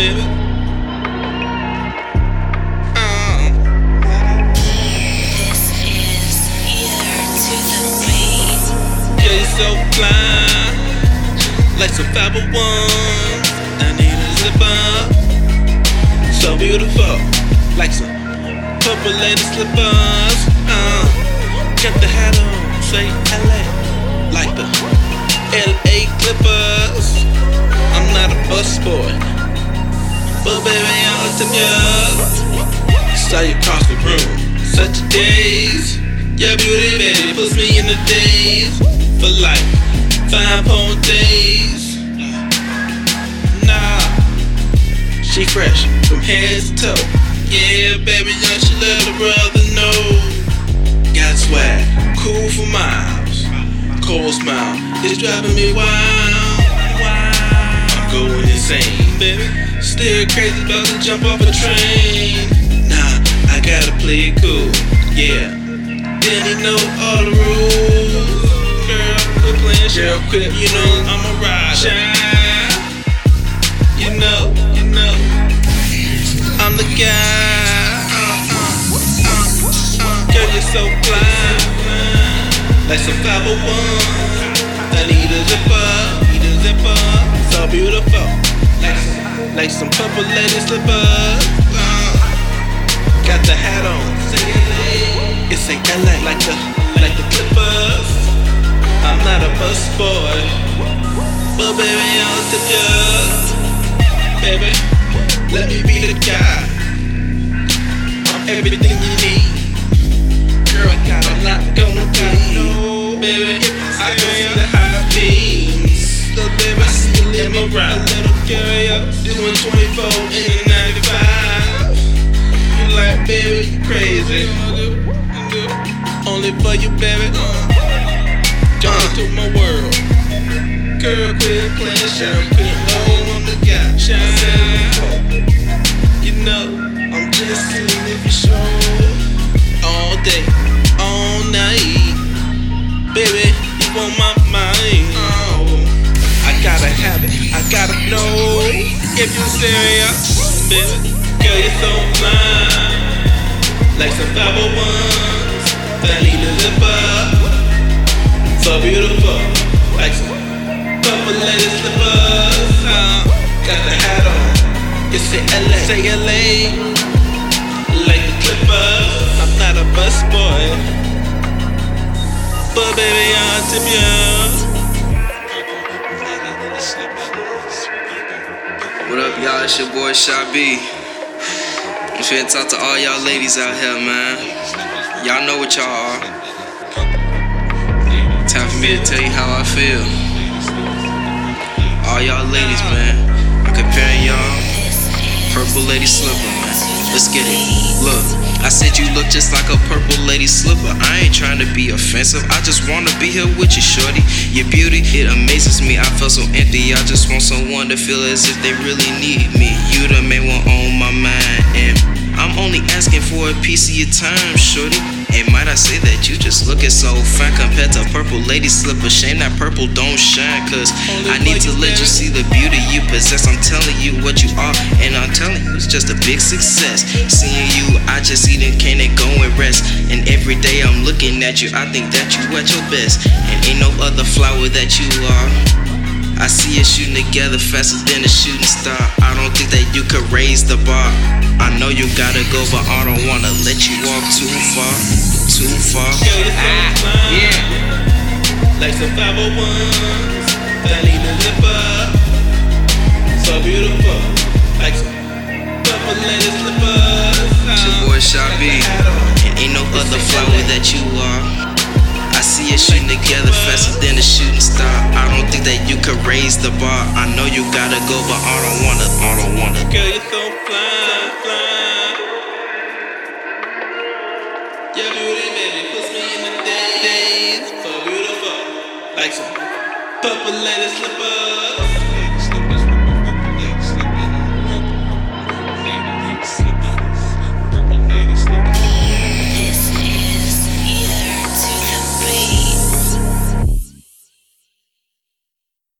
baby. Uh. Yeah, you're so fly, like some 501. I need a zip up. So beautiful, like some purple lady slippers. Uh, jump the hat on, say LA, like the LA Clippers. I'm not a bus boy but baby I'll tip ya. Saw you cross the room, such a daze. Your beauty, baby, puts me in the daze for life. Five whole days. Nah, she fresh from head to toe. Yeah, baby, young, she let her brother know. Got swag, cool for miles. Cold smile, it's driving me wild. I'm going insane. Still crazy about to jump off a train. Nah, I gotta play it cool, yeah. Then he know all the rules. Girl, quit playing Cheryl quit. You know I'm a rider. You know, you know, I'm the guy. Uh, uh, uh, uh. Girl, you're so fly, like some 501. I need a zipper, need a zipper, so beautiful, like some, purple lady slippers. Uh, got the hat on, it say LA like the like the Clippers. I'm not a bus boy, but baby I'll tip ya. Baby, let me be the guy. I'm everything you need. Girl, I got a lot going baby, crazy. Only for you, baby. Uh. Jump into my world. Girl, quit playing. Quit blowing on the guy. Shine. You know, I'm just seeing if you show. All day, all night. Baby, you on my mind. Oh, I gotta have it. I gotta know if you're serious. Baby, girl, you're so fine. Like some 501s. I need a zipper. So beautiful. Like some purple lady slippers. Uh, got the hat on. You say LA. Say LA. Like the Clippers. I'm not a bus boy. But baby, I'll tip What up, y'all? It's your boy Chi I'm finna talk to all y'all ladies out here, man. Y'all know what y'all are. Time for me to tell you how I feel. All y'all ladies, man. I'm comparing y'all. Purple lady slipper, man. Let's get it. Look, I said you look just like a purple lady slipper. I ain't trying to be offensive. I just wanna be here with you, shorty. Your beauty, it amazes me. I feel so empty. I just want someone to feel as if they really need me. You the main one on my mind, only asking for a piece of your time, shorty. And might I say that you just looking so fine compared to purple lady slipper. Shame that purple don't shine, cause I need to let you see the beauty you possess. I'm telling you what you are, and I'm telling you it's just a big success. Seeing you, I just eat and can't go and rest. And every day I'm looking at you, I think that you at your best. And ain't no other flower that you are. I see us shooting together faster than a shooting star. I don't think that you could raise the bar. I know you gotta go, but I don't wanna let you walk too far, too far. So. Ah, yeah. Like some 501s. I need a zipper. So beautiful. Like some purple lady slippers. It's the bar. I know you gotta go, but I don't wanna, I don't wanna. Girl, you're so fly, fly. Your beauty, baby, puts me in the daze. So beautiful. Like some purple lady slippers.